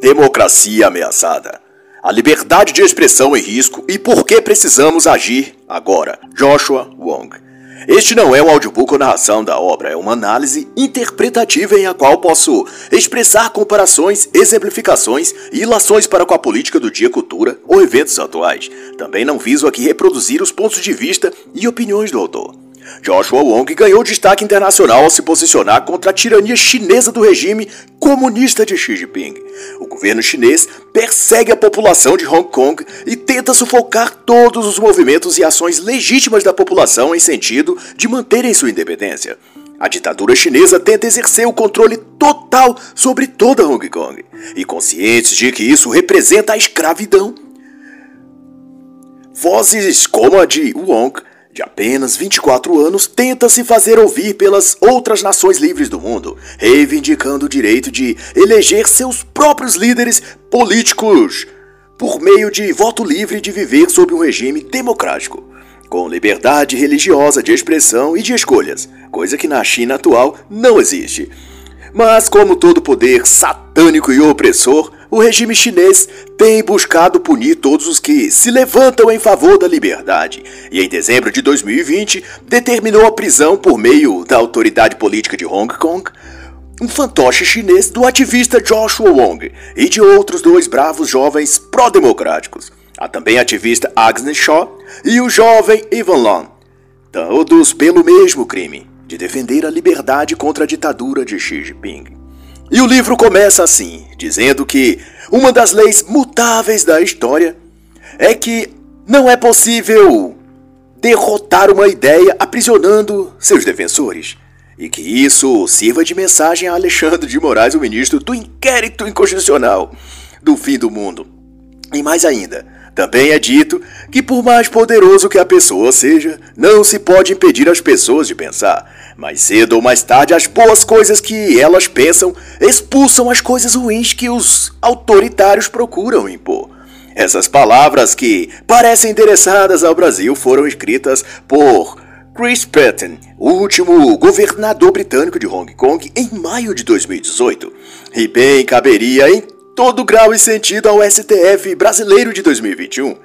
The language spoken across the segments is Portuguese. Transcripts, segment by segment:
Democracia ameaçada. A liberdade de expressão em risco e por que precisamos agir agora. Joshua Wong. Este não é um audiobook ou narração da obra, é uma análise interpretativa em a qual posso expressar comparações, exemplificações e ilações para com a política do dia, cultura ou eventos atuais. Também não viso aqui reproduzir os pontos de vista e opiniões do autor. Joshua Wong ganhou destaque internacional ao se posicionar contra a tirania chinesa do regime comunista de Xi Jinping. O governo chinês persegue a população de Hong Kong e tenta sufocar todos os movimentos e ações legítimas da população em sentido de manterem sua independência. A ditadura chinesa tenta exercer o controle total sobre toda Hong Kong, e conscientes de que isso representa a escravidão. Vozes como a de Wong de apenas 24 anos, tenta se fazer ouvir pelas outras nações livres do mundo, reivindicando o direito de eleger seus próprios líderes políticos por meio de voto livre de viver sob um regime democrático, com liberdade religiosa de expressão e de escolhas, coisa que na China atual não existe. Mas, como todo poder satânico e opressor, o regime chinês tem buscado punir todos os que se levantam em favor da liberdade, e em dezembro de 2020 determinou a prisão por meio da autoridade política de Hong Kong um fantoche chinês do ativista Joshua Wong e de outros dois bravos jovens pró-democráticos. Há também ativista Agnes Shaw e o jovem Ivan Long, todos pelo mesmo crime de defender a liberdade contra a ditadura de Xi Jinping. E o livro começa assim, dizendo que uma das leis mutáveis da história é que não é possível derrotar uma ideia aprisionando seus defensores. E que isso sirva de mensagem a Alexandre de Moraes, o ministro do inquérito inconstitucional do fim do mundo. E mais ainda, também é dito que, por mais poderoso que a pessoa seja, não se pode impedir as pessoas de pensar. Mais cedo ou mais tarde, as boas coisas que elas pensam expulsam as coisas ruins que os autoritários procuram impor. Essas palavras que parecem endereçadas ao Brasil foram escritas por Chris Patten, o último governador britânico de Hong Kong, em maio de 2018. E bem caberia em todo grau e sentido ao STF brasileiro de 2021.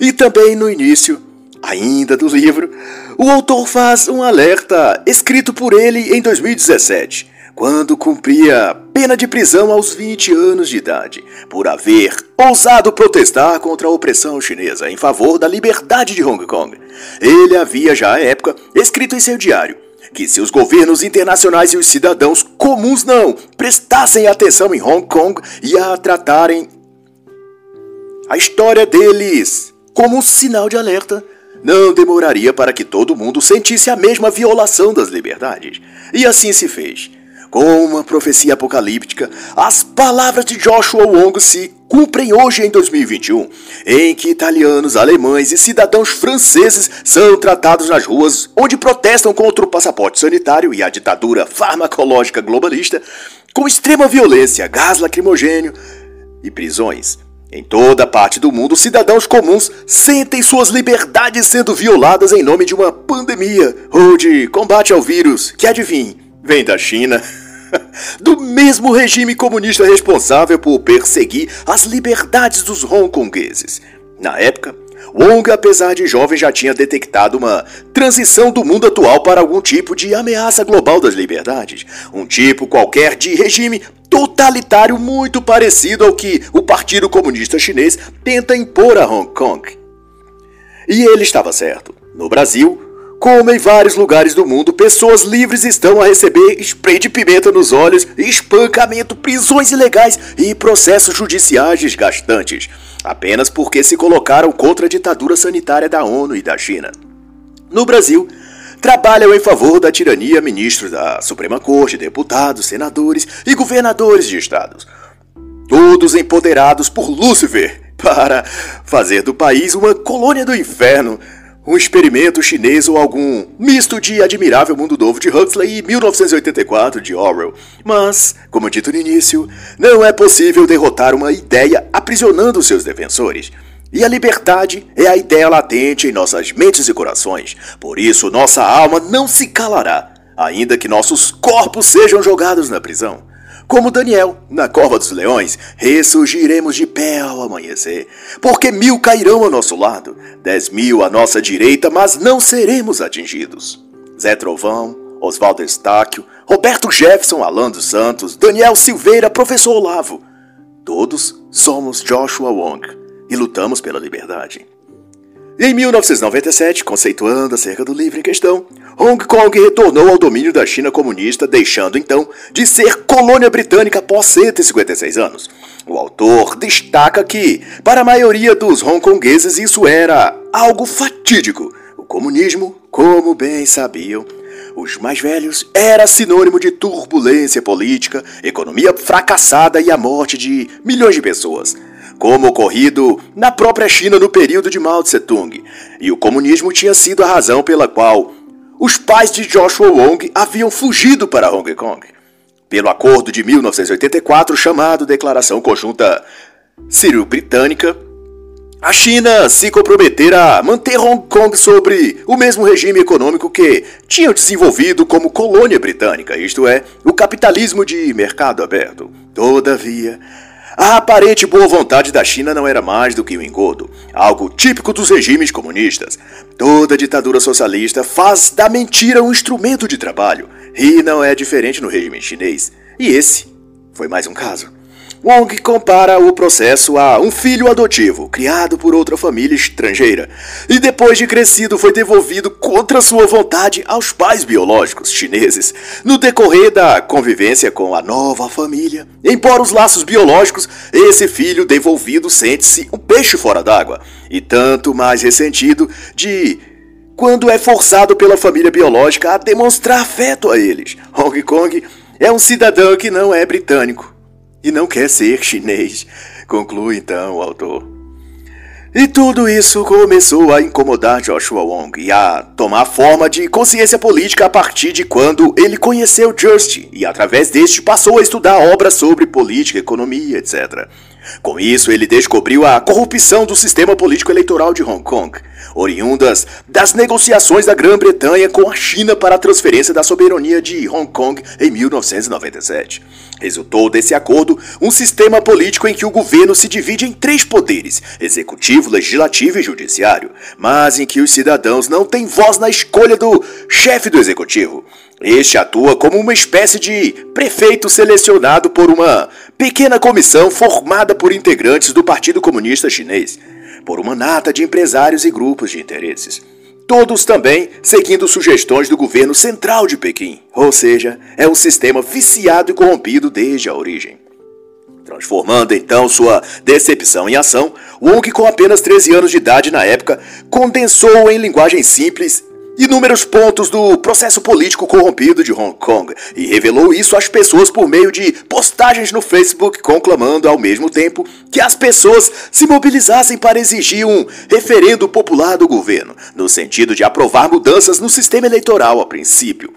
E também no início Ainda do livro, o autor faz um alerta escrito por ele em 2017, quando cumpria pena de prisão aos 20 anos de idade, por haver ousado protestar contra a opressão chinesa em favor da liberdade de Hong Kong. Ele havia já à época escrito em seu diário que se os governos internacionais e os cidadãos comuns não prestassem atenção em Hong Kong e a tratarem a história deles como um sinal de alerta, não demoraria para que todo mundo sentisse a mesma violação das liberdades. E assim se fez. Com uma profecia apocalíptica, as palavras de Joshua Wong se cumprem hoje em 2021, em que italianos, alemães e cidadãos franceses são tratados nas ruas onde protestam contra o passaporte sanitário e a ditadura farmacológica globalista com extrema violência, gás lacrimogênio e prisões. Em toda parte do mundo, cidadãos comuns sentem suas liberdades sendo violadas em nome de uma pandemia ou de combate ao vírus, que adivinhe, vem da China. do mesmo regime comunista responsável por perseguir as liberdades dos hongkongueses. Na época, Wong, apesar de jovem, já tinha detectado uma transição do mundo atual para algum tipo de ameaça global das liberdades, um tipo qualquer de regime totalitário muito parecido ao que o Partido Comunista Chinês tenta impor a Hong Kong. E ele estava certo. No Brasil, como em vários lugares do mundo, pessoas livres estão a receber spray de pimenta nos olhos, espancamento, prisões ilegais e processos judiciais desgastantes, apenas porque se colocaram contra a ditadura sanitária da ONU e da China. No Brasil, trabalham em favor da tirania ministros da Suprema Corte, deputados, senadores e governadores de estados. Todos empoderados por Lúcifer para fazer do país uma colônia do inferno, um experimento chinês ou algum misto de Admirável Mundo Novo de Huxley e 1984 de Orwell. Mas, como dito no início, não é possível derrotar uma ideia aprisionando seus defensores. E a liberdade é a ideia latente em nossas mentes e corações. Por isso, nossa alma não se calará, ainda que nossos corpos sejam jogados na prisão. Como Daniel, na cova dos leões, ressurgiremos de pé ao amanhecer, porque mil cairão ao nosso lado, dez mil à nossa direita, mas não seremos atingidos. Zé Trovão, Oswaldo Estáquio, Roberto Jefferson, Alan dos Santos, Daniel Silveira, Professor Olavo. Todos somos Joshua Wong e lutamos pela liberdade. Em 1997, conceituando acerca do livro em questão, Hong Kong retornou ao domínio da China comunista, deixando então de ser colônia britânica após 156 anos. O autor destaca que, para a maioria dos hongkongueses, isso era algo fatídico. O comunismo, como bem sabiam, os mais velhos, era sinônimo de turbulência política, economia fracassada e a morte de milhões de pessoas como ocorrido na própria China no período de Mao Tse-tung, e o comunismo tinha sido a razão pela qual os pais de Joshua Wong haviam fugido para Hong Kong. Pelo acordo de 1984, chamado Declaração Conjunta Sírio-Britânica, a China se comprometera a manter Hong Kong sobre o mesmo regime econômico que tinham desenvolvido como colônia britânica, isto é, o capitalismo de mercado aberto. Todavia, a aparente boa vontade da China não era mais do que um engodo, algo típico dos regimes comunistas. Toda ditadura socialista faz da mentira um instrumento de trabalho, e não é diferente no regime chinês. E esse foi mais um caso. Wong compara o processo a um filho adotivo, criado por outra família estrangeira, e depois de crescido foi devolvido contra sua vontade aos pais biológicos chineses. No decorrer da convivência com a nova família, embora os laços biológicos, esse filho devolvido sente-se um peixe fora d'água, e tanto mais ressentido de quando é forçado pela família biológica a demonstrar afeto a eles. Hong Kong é um cidadão que não é britânico e não quer ser chinês, conclui então o autor. E tudo isso começou a incomodar Joshua Wong e a tomar forma de consciência política a partir de quando ele conheceu Just e através deste passou a estudar obras sobre política, economia, etc. Com isso, ele descobriu a corrupção do sistema político eleitoral de Hong Kong, oriundas das negociações da Grã-Bretanha com a China para a transferência da soberania de Hong Kong em 1997. Resultou desse acordo um sistema político em que o governo se divide em três poderes: executivo, legislativo e judiciário, mas em que os cidadãos não têm voz na escolha do chefe do executivo. Este atua como uma espécie de prefeito selecionado por uma pequena comissão formada por integrantes do Partido Comunista Chinês, por uma nata de empresários e grupos de interesses. Todos também seguindo sugestões do governo central de Pequim, ou seja, é um sistema viciado e corrompido desde a origem. Transformando então sua decepção em ação, Wong, com apenas 13 anos de idade na época, condensou em linguagem simples inúmeros pontos do processo político corrompido de Hong Kong e revelou isso às pessoas por meio de postagens no Facebook, conclamando ao mesmo tempo que as pessoas se mobilizassem para exigir um referendo popular do governo, no sentido de aprovar mudanças no sistema eleitoral a princípio.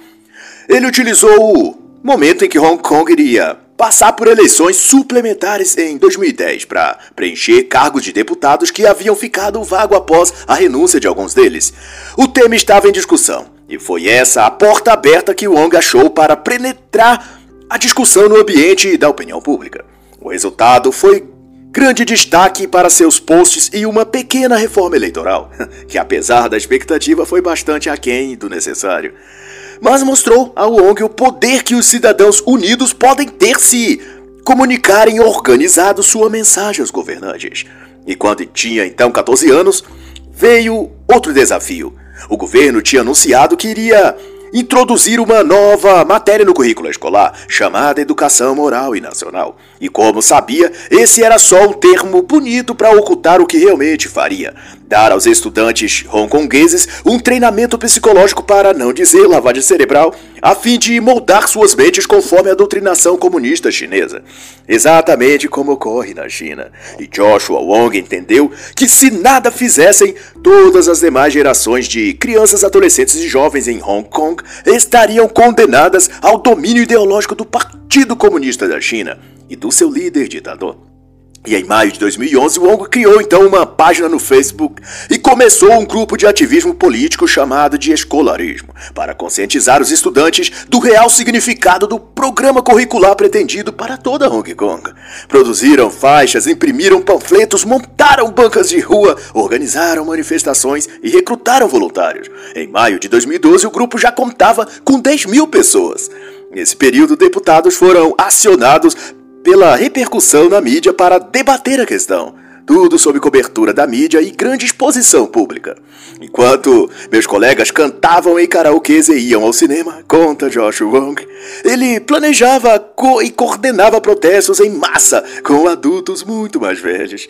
Ele utilizou o momento em que Hong Kong iria passar por eleições suplementares em 2010 para preencher cargos de deputados que haviam ficado vago após a renúncia de alguns deles. O tema estava em discussão e foi essa a porta aberta que Wong achou para penetrar a discussão no ambiente da opinião pública. O resultado foi grande destaque para seus posts e uma pequena reforma eleitoral, que apesar da expectativa foi bastante aquém do necessário mas mostrou ao Wong o poder que os cidadãos unidos podem ter se comunicarem organizado sua mensagem aos governantes. E quando tinha então 14 anos, veio outro desafio. O governo tinha anunciado que iria introduzir uma nova matéria no currículo escolar, chamada Educação Moral e Nacional. E como sabia, esse era só um termo bonito para ocultar o que realmente faria: dar aos estudantes hongkongueses um treinamento psicológico para não dizer lavagem cerebral, a fim de moldar suas mentes conforme a doutrinação comunista chinesa. Exatamente como ocorre na China. E Joshua Wong entendeu que se nada fizessem, todas as demais gerações de crianças, adolescentes e jovens em Hong Kong estariam condenadas ao domínio ideológico do Partido Comunista da China e do seu líder ditador. E em maio de 2011, Wong criou então uma página no Facebook e começou um grupo de ativismo político chamado de escolarismo, para conscientizar os estudantes do real significado do programa curricular pretendido para toda Hong Kong. Produziram faixas, imprimiram panfletos, montaram bancas de rua, organizaram manifestações e recrutaram voluntários. Em maio de 2012, o grupo já contava com 10 mil pessoas. Nesse período, deputados foram acionados pela repercussão na mídia para debater a questão. Tudo sob cobertura da mídia e grande exposição pública. Enquanto meus colegas cantavam em karaokês e iam ao cinema, conta Josh Wong, ele planejava co e coordenava protestos em massa com adultos muito mais velhos.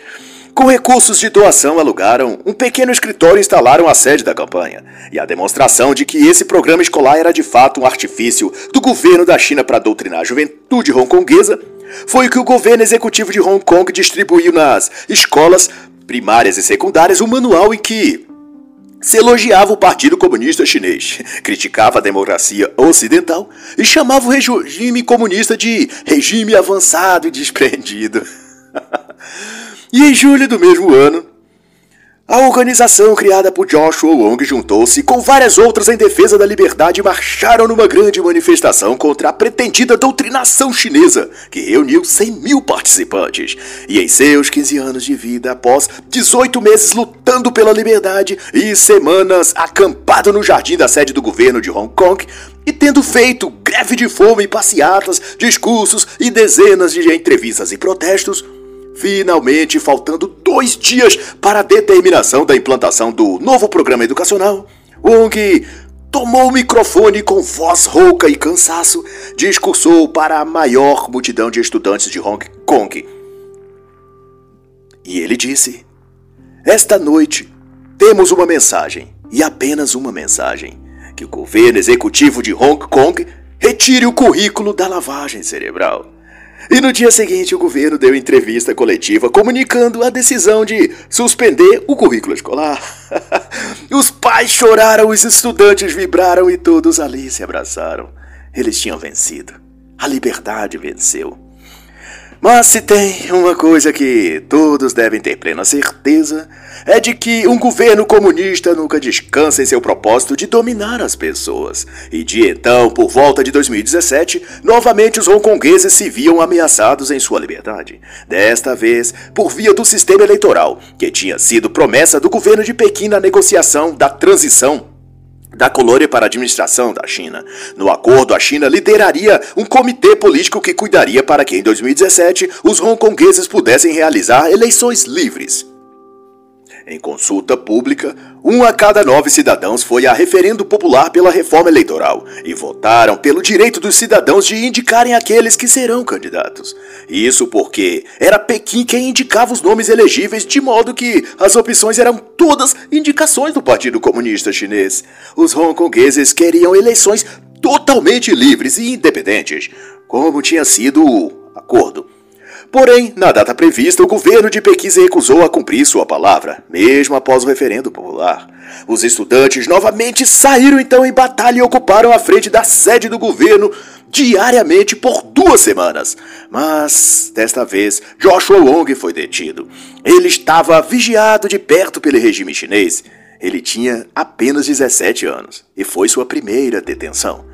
Com recursos de doação, alugaram um pequeno escritório e instalaram a sede da campanha. E a demonstração de que esse programa escolar era de fato um artifício do governo da China para doutrinar a juventude hongkonguesa foi que o governo executivo de Hong Kong distribuiu nas escolas primárias e secundárias um manual em que se elogiava o Partido Comunista Chinês, criticava a democracia ocidental e chamava o regime comunista de regime avançado e desprendido. e em julho do mesmo ano, a organização criada por Joshua Wong juntou-se com várias outras em defesa da liberdade e marcharam numa grande manifestação contra a pretendida doutrinação chinesa, que reuniu 100 mil participantes. E em seus 15 anos de vida, após 18 meses lutando pela liberdade e semanas acampado no jardim da sede do governo de Hong Kong, e tendo feito greve de fome, passeatas, discursos e dezenas de entrevistas e protestos, Finalmente, faltando dois dias para a determinação da implantação do novo programa educacional, Wong tomou o microfone com voz rouca e cansaço, discursou para a maior multidão de estudantes de Hong Kong. E ele disse: Esta noite temos uma mensagem, e apenas uma mensagem: que o governo executivo de Hong Kong retire o currículo da lavagem cerebral. E no dia seguinte, o governo deu entrevista coletiva comunicando a decisão de suspender o currículo escolar. os pais choraram, os estudantes vibraram e todos ali se abraçaram. Eles tinham vencido. A liberdade venceu. Mas se tem uma coisa que todos devem ter plena certeza, é de que um governo comunista nunca descansa em seu propósito de dominar as pessoas. E de então, por volta de 2017, novamente os hongkongueses se viam ameaçados em sua liberdade. Desta vez, por via do sistema eleitoral, que tinha sido promessa do governo de Pequim na negociação da transição da colônia para a administração da China. No acordo, a China lideraria um comitê político que cuidaria para que em 2017 os hongkongueses pudessem realizar eleições livres. Em consulta pública, um a cada nove cidadãos foi a referendo popular pela reforma eleitoral e votaram pelo direito dos cidadãos de indicarem aqueles que serão candidatos. Isso porque era Pequim quem indicava os nomes elegíveis, de modo que as opções eram todas indicações do Partido Comunista Chinês. Os hongkongueses queriam eleições totalmente livres e independentes, como tinha sido o acordo. Porém, na data prevista, o governo de Pequim se recusou a cumprir sua palavra, mesmo após o referendo popular. Os estudantes novamente saíram então em batalha e ocuparam a frente da sede do governo diariamente por duas semanas. Mas, desta vez, Joshua Wong foi detido. Ele estava vigiado de perto pelo regime chinês. Ele tinha apenas 17 anos e foi sua primeira detenção.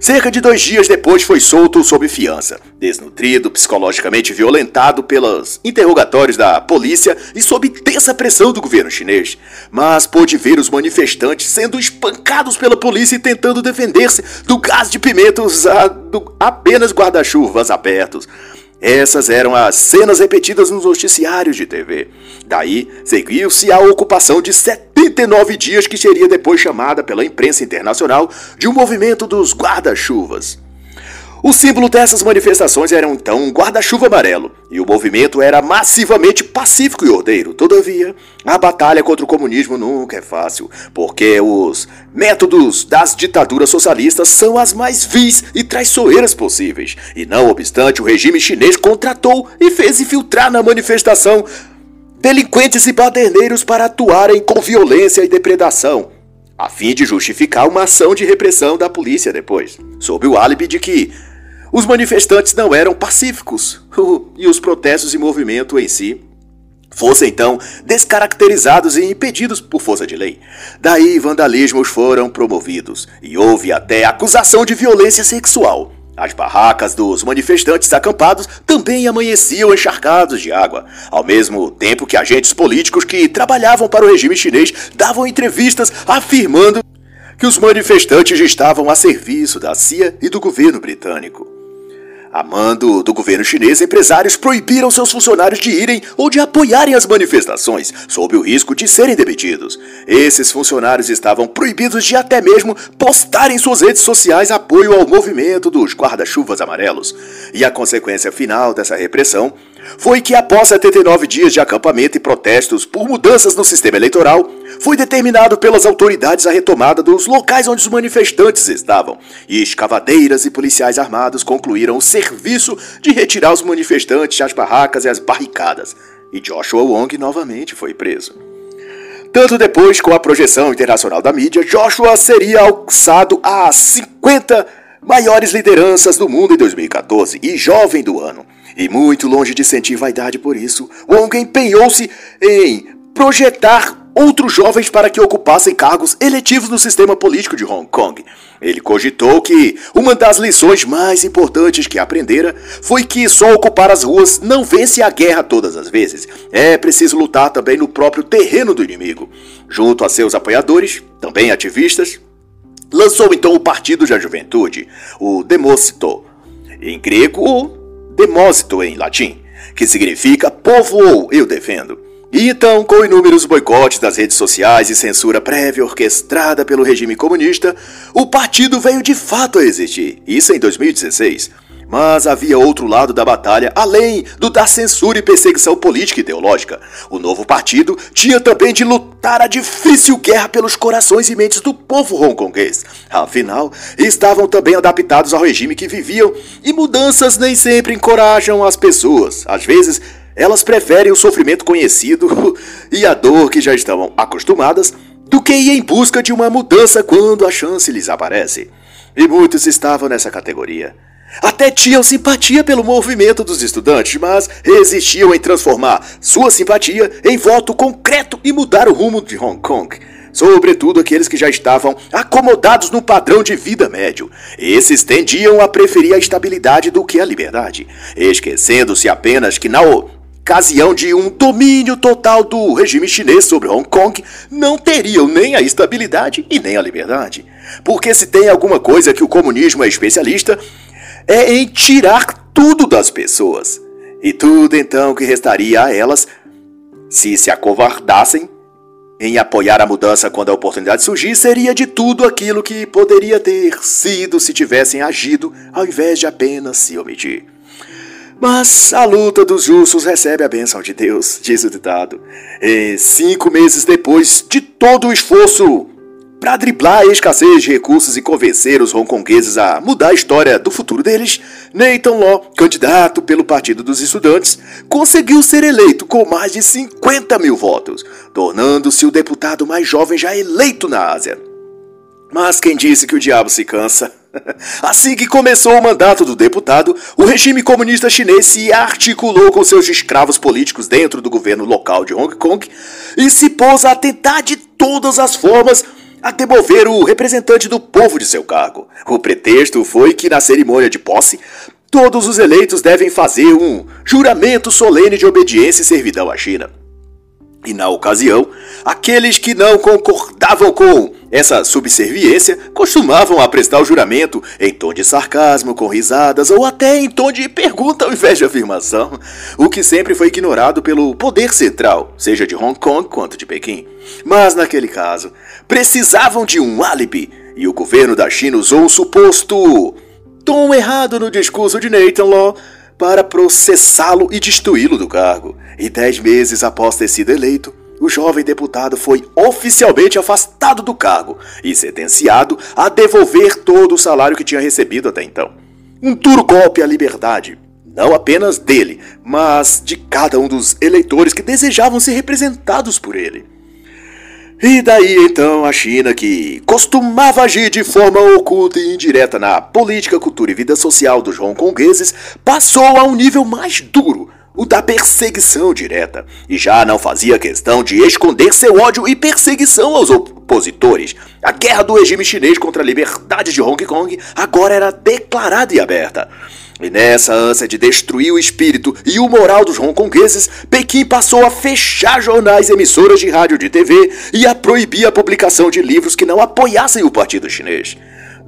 Cerca de dois dias depois foi solto sob fiança, desnutrido, psicologicamente violentado pelos interrogatórios da polícia e sob tensa pressão do governo chinês. Mas pôde ver os manifestantes sendo espancados pela polícia e tentando defender-se do gás de pimenta usado apenas guarda-chuvas abertos. Essas eram as cenas repetidas nos noticiários de TV. Daí, seguiu-se a ocupação de 79 dias que seria depois chamada pela imprensa internacional de um movimento dos guarda-chuvas. O símbolo dessas manifestações era então um guarda-chuva amarelo, e o movimento era massivamente pacífico e ordeiro. Todavia, a batalha contra o comunismo nunca é fácil, porque os métodos das ditaduras socialistas são as mais vis e traiçoeiras possíveis. E não obstante, o regime chinês contratou e fez infiltrar na manifestação delinquentes e baderneiros para atuarem com violência e depredação a fim de justificar uma ação de repressão da polícia depois, sob o álibi de que os manifestantes não eram pacíficos e os protestos e movimento em si fossem então descaracterizados e impedidos por força de lei. Daí vandalismos foram promovidos e houve até acusação de violência sexual. As barracas dos manifestantes acampados também amanheciam encharcados de água, ao mesmo tempo que agentes políticos que trabalhavam para o regime chinês davam entrevistas afirmando que os manifestantes estavam a serviço da CIA e do governo britânico. A mando do governo chinês, empresários proibiram seus funcionários de irem ou de apoiarem as manifestações, sob o risco de serem demitidos. Esses funcionários estavam proibidos de até mesmo postar em suas redes sociais apoio ao movimento dos guarda-chuvas amarelos. E a consequência final dessa repressão foi que, após 79 dias de acampamento e protestos por mudanças no sistema eleitoral, foi determinado pelas autoridades a retomada dos locais onde os manifestantes estavam, e escavadeiras e policiais armados concluíram o serviço de retirar os manifestantes das barracas e as barricadas, e Joshua Wong novamente foi preso. Tanto depois, com a projeção internacional da mídia, Joshua seria alçado a 50 maiores lideranças do mundo em 2014 e jovem do ano. E muito longe de sentir vaidade por isso, Wong empenhou-se em projetar outros jovens para que ocupassem cargos eletivos no sistema político de Hong Kong. Ele cogitou que uma das lições mais importantes que aprendera foi que só ocupar as ruas não vence a guerra todas as vezes. É preciso lutar também no próprio terreno do inimigo. Junto a seus apoiadores, também ativistas, lançou então o Partido da Juventude, o Demócito, em grego demósito em latim, que significa povo ou eu defendo. E então, com inúmeros boicotes das redes sociais e censura prévia orquestrada pelo regime comunista, o partido veio de fato a existir, isso em 2016. Mas havia outro lado da batalha, além do da censura e perseguição política e ideológica. O novo partido tinha também de lutar a difícil guerra pelos corações e mentes do povo hongkonguês. Afinal, estavam também adaptados ao regime que viviam, e mudanças nem sempre encorajam as pessoas. Às vezes, elas preferem o sofrimento conhecido e a dor que já estavam acostumadas do que ir em busca de uma mudança quando a chance lhes aparece. E muitos estavam nessa categoria. Até tinham simpatia pelo movimento dos estudantes, mas resistiam em transformar sua simpatia em voto concreto e mudar o rumo de Hong Kong. Sobretudo aqueles que já estavam acomodados no padrão de vida médio. Esses tendiam a preferir a estabilidade do que a liberdade, esquecendo-se apenas que na ocasião de um domínio total do regime chinês sobre Hong Kong, não teriam nem a estabilidade e nem a liberdade. Porque se tem alguma coisa que o comunismo é especialista, é em tirar tudo das pessoas. E tudo então que restaria a elas, se se acovardassem em apoiar a mudança quando a oportunidade surgir, seria de tudo aquilo que poderia ter sido se tivessem agido ao invés de apenas se omitir. Mas a luta dos justos recebe a bênção de Deus, diz o ditado. E cinco meses depois de todo o esforço para driblar a escassez de recursos e convencer os hongkongueses a mudar a história do futuro deles, Nathan Law, candidato pelo Partido dos Estudantes, conseguiu ser eleito com mais de 50 mil votos, tornando-se o deputado mais jovem já eleito na Ásia. Mas quem disse que o diabo se cansa? Assim que começou o mandato do deputado, o regime comunista chinês se articulou com seus escravos políticos dentro do governo local de Hong Kong e se pôs a tentar de todas as formas a demover o representante do povo de seu cargo. O pretexto foi que na cerimônia de posse, todos os eleitos devem fazer um juramento solene de obediência e servidão à China. E na ocasião, aqueles que não concordavam com essa subserviência costumavam a prestar o juramento em tom de sarcasmo, com risadas ou até em tom de pergunta ao invés de afirmação, o que sempre foi ignorado pelo poder central, seja de Hong Kong quanto de Pequim. Mas naquele caso, precisavam de um álibi e o governo da China usou um suposto tom errado no discurso de Nathan Law para processá-lo e destruí-lo do cargo. E dez meses após ter sido eleito, o jovem deputado foi oficialmente afastado do cargo e sentenciado a devolver todo o salário que tinha recebido até então. Um duro golpe à liberdade, não apenas dele, mas de cada um dos eleitores que desejavam ser representados por ele. E daí então a China, que costumava agir de forma oculta e indireta na política, cultura e vida social dos hongkongueses, passou a um nível mais duro, o da perseguição direta, e já não fazia questão de esconder seu ódio e perseguição aos opositores. A guerra do regime chinês contra a liberdade de Hong Kong agora era declarada e aberta. E nessa ânsia de destruir o espírito e o moral dos hongkongueses, Pequim passou a fechar jornais emissoras de rádio e de TV e a proibir a publicação de livros que não apoiassem o partido chinês.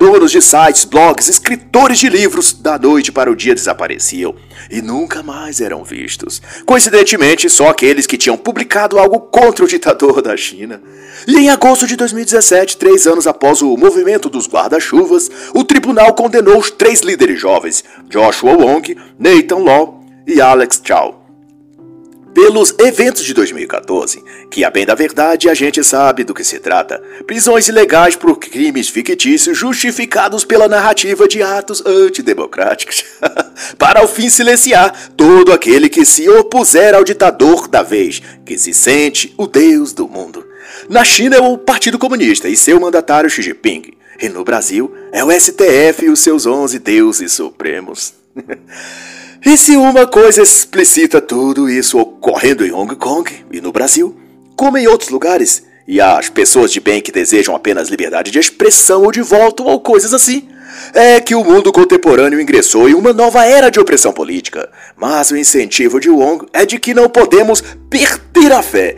Donos de sites, blogs, escritores de livros, da noite para o dia desapareciam e nunca mais eram vistos. Coincidentemente, só aqueles que tinham publicado algo contra o ditador da China. E em agosto de 2017, três anos após o movimento dos guarda-chuvas, o tribunal condenou os três líderes jovens, Joshua Wong, Nathan Law e Alex Chow, pelos eventos de 2014, que a bem da verdade a gente sabe do que se trata. Prisões ilegais por crimes fictícios justificados pela narrativa de atos antidemocráticos, para ao fim silenciar todo aquele que se opuser ao ditador da vez, que se sente o deus do mundo. Na China é o Partido Comunista e seu mandatário Xi Jinping. E no Brasil é o STF e os seus 11 deuses supremos. E se uma coisa explicita tudo isso ocorrendo em Hong Kong e no Brasil, como em outros lugares, e as pessoas de bem que desejam apenas liberdade de expressão ou de voto ou coisas assim, é que o mundo contemporâneo ingressou em uma nova era de opressão política. Mas o incentivo de Wong é de que não podemos perder a fé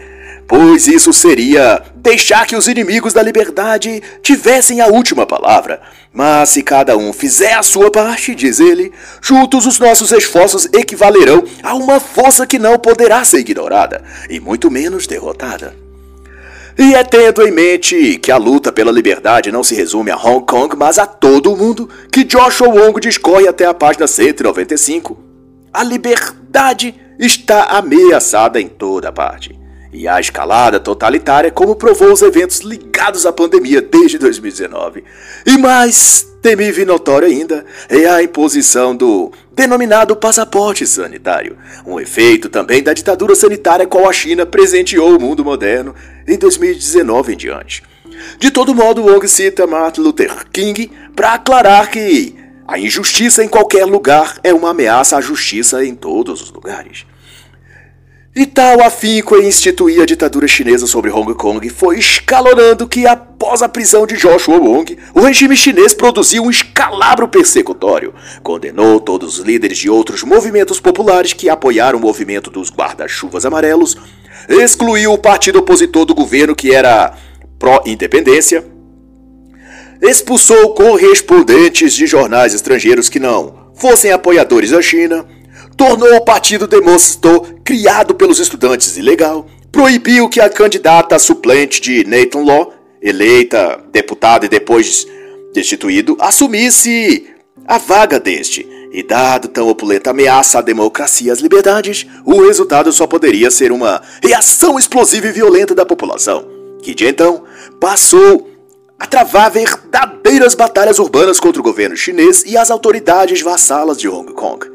pois isso seria deixar que os inimigos da liberdade tivessem a última palavra. Mas se cada um fizer a sua parte, diz ele, juntos os nossos esforços equivalerão a uma força que não poderá ser ignorada, e muito menos derrotada. E é tendo em mente que a luta pela liberdade não se resume a Hong Kong, mas a todo o mundo, que Joshua Wong discorre até a página 195. A liberdade está ameaçada em toda parte e a escalada totalitária, como provou os eventos ligados à pandemia desde 2019. E mais temível e notório ainda é a imposição do denominado passaporte sanitário, um efeito também da ditadura sanitária qual a China presenteou o mundo moderno em 2019 em diante. De todo modo, Wong cita Martin Luther King para aclarar que a injustiça em qualquer lugar é uma ameaça à justiça em todos os lugares. E tal afinco em instituir a ditadura chinesa sobre Hong Kong foi escalonando que, após a prisão de Joshua Wong, o regime chinês produziu um escalabro persecutório. Condenou todos os líderes de outros movimentos populares que apoiaram o movimento dos guarda-chuvas amarelos, excluiu o partido opositor do governo que era pró-independência, expulsou correspondentes de jornais estrangeiros que não fossem apoiadores da China tornou o partido Demonstou, criado pelos estudantes, ilegal, proibiu que a candidata suplente de Nathan Law, eleita deputada e depois destituído, assumisse a vaga deste. E dado tão opulenta ameaça à democracia e às liberdades, o resultado só poderia ser uma reação explosiva e violenta da população, que de então passou a travar verdadeiras batalhas urbanas contra o governo chinês e as autoridades vassalas de Hong Kong.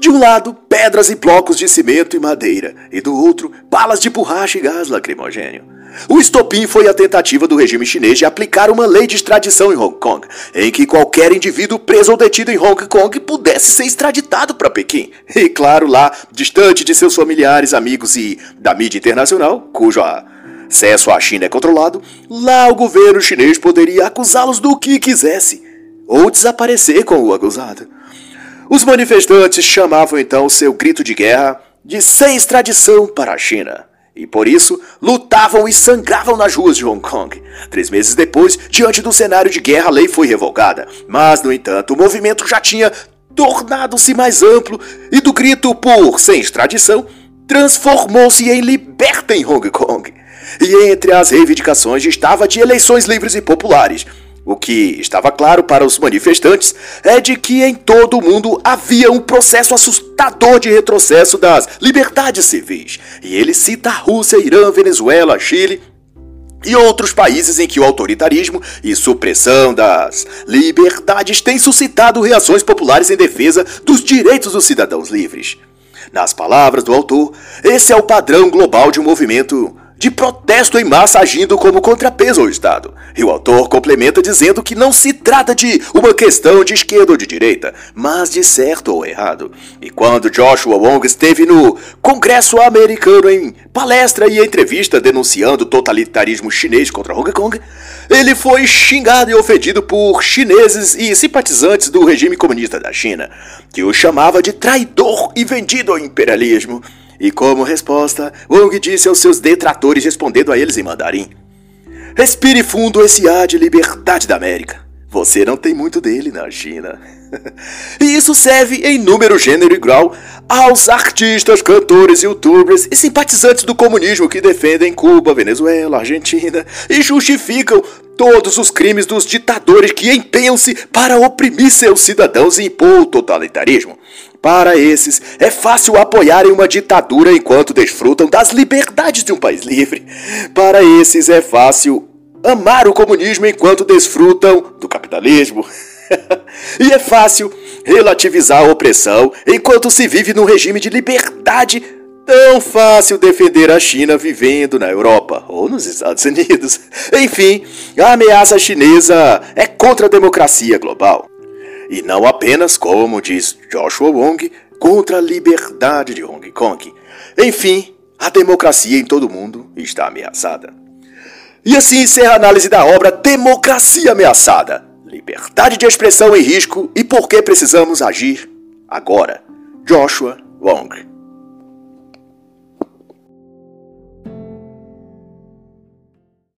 De um lado, pedras e blocos de cimento e madeira, e do outro, balas de borracha e gás lacrimogênio. O estopim foi a tentativa do regime chinês de aplicar uma lei de extradição em Hong Kong, em que qualquer indivíduo preso ou detido em Hong Kong pudesse ser extraditado para Pequim. E claro, lá, distante de seus familiares, amigos e da mídia internacional, cujo acesso à China é controlado, lá o governo chinês poderia acusá-los do que quisesse, ou desaparecer com o acusado. Os manifestantes chamavam então seu grito de guerra de sem extradição para a China. E por isso lutavam e sangravam nas ruas de Hong Kong. Três meses depois, diante do cenário de guerra, a lei foi revogada. Mas, no entanto, o movimento já tinha tornado-se mais amplo e do grito por sem extradição transformou-se em liberta em Hong Kong. E entre as reivindicações estava de eleições livres e populares, o que estava claro para os manifestantes é de que em todo o mundo havia um processo assustador de retrocesso das liberdades civis. E ele cita a Rússia, Irã, Venezuela, Chile e outros países em que o autoritarismo e supressão das liberdades têm suscitado reações populares em defesa dos direitos dos cidadãos livres. Nas palavras do autor, esse é o padrão global de um movimento de protesto em massa agindo como contrapeso ao Estado. E o autor complementa dizendo que não se trata de uma questão de esquerda ou de direita, mas de certo ou errado. E quando Joshua Wong esteve no Congresso americano em palestra e entrevista denunciando o totalitarismo chinês contra Hong Kong, ele foi xingado e ofendido por chineses e simpatizantes do regime comunista da China, que o chamava de traidor e vendido ao imperialismo. E como resposta, Wong disse aos seus detratores, respondendo a eles em mandarim: Respire fundo esse ar de liberdade da América. Você não tem muito dele na China. e isso serve em número, gênero e grau aos artistas, cantores, youtubers e simpatizantes do comunismo que defendem Cuba, Venezuela, Argentina e justificam todos os crimes dos ditadores que empenham-se para oprimir seus cidadãos e impor o totalitarismo. Para esses, é fácil apoiarem uma ditadura enquanto desfrutam das liberdades de um país livre. Para esses, é fácil amar o comunismo enquanto desfrutam do capitalismo. e é fácil relativizar a opressão enquanto se vive num regime de liberdade tão fácil defender a China vivendo na Europa ou nos Estados Unidos. Enfim, a ameaça chinesa é contra a democracia global e não apenas, como diz Joshua Wong, contra a liberdade de Hong Kong. Enfim, a democracia em todo o mundo está ameaçada. E assim encerra a análise da obra Democracia Ameaçada. Liberdade de expressão em risco e por que precisamos agir agora. Joshua Wong.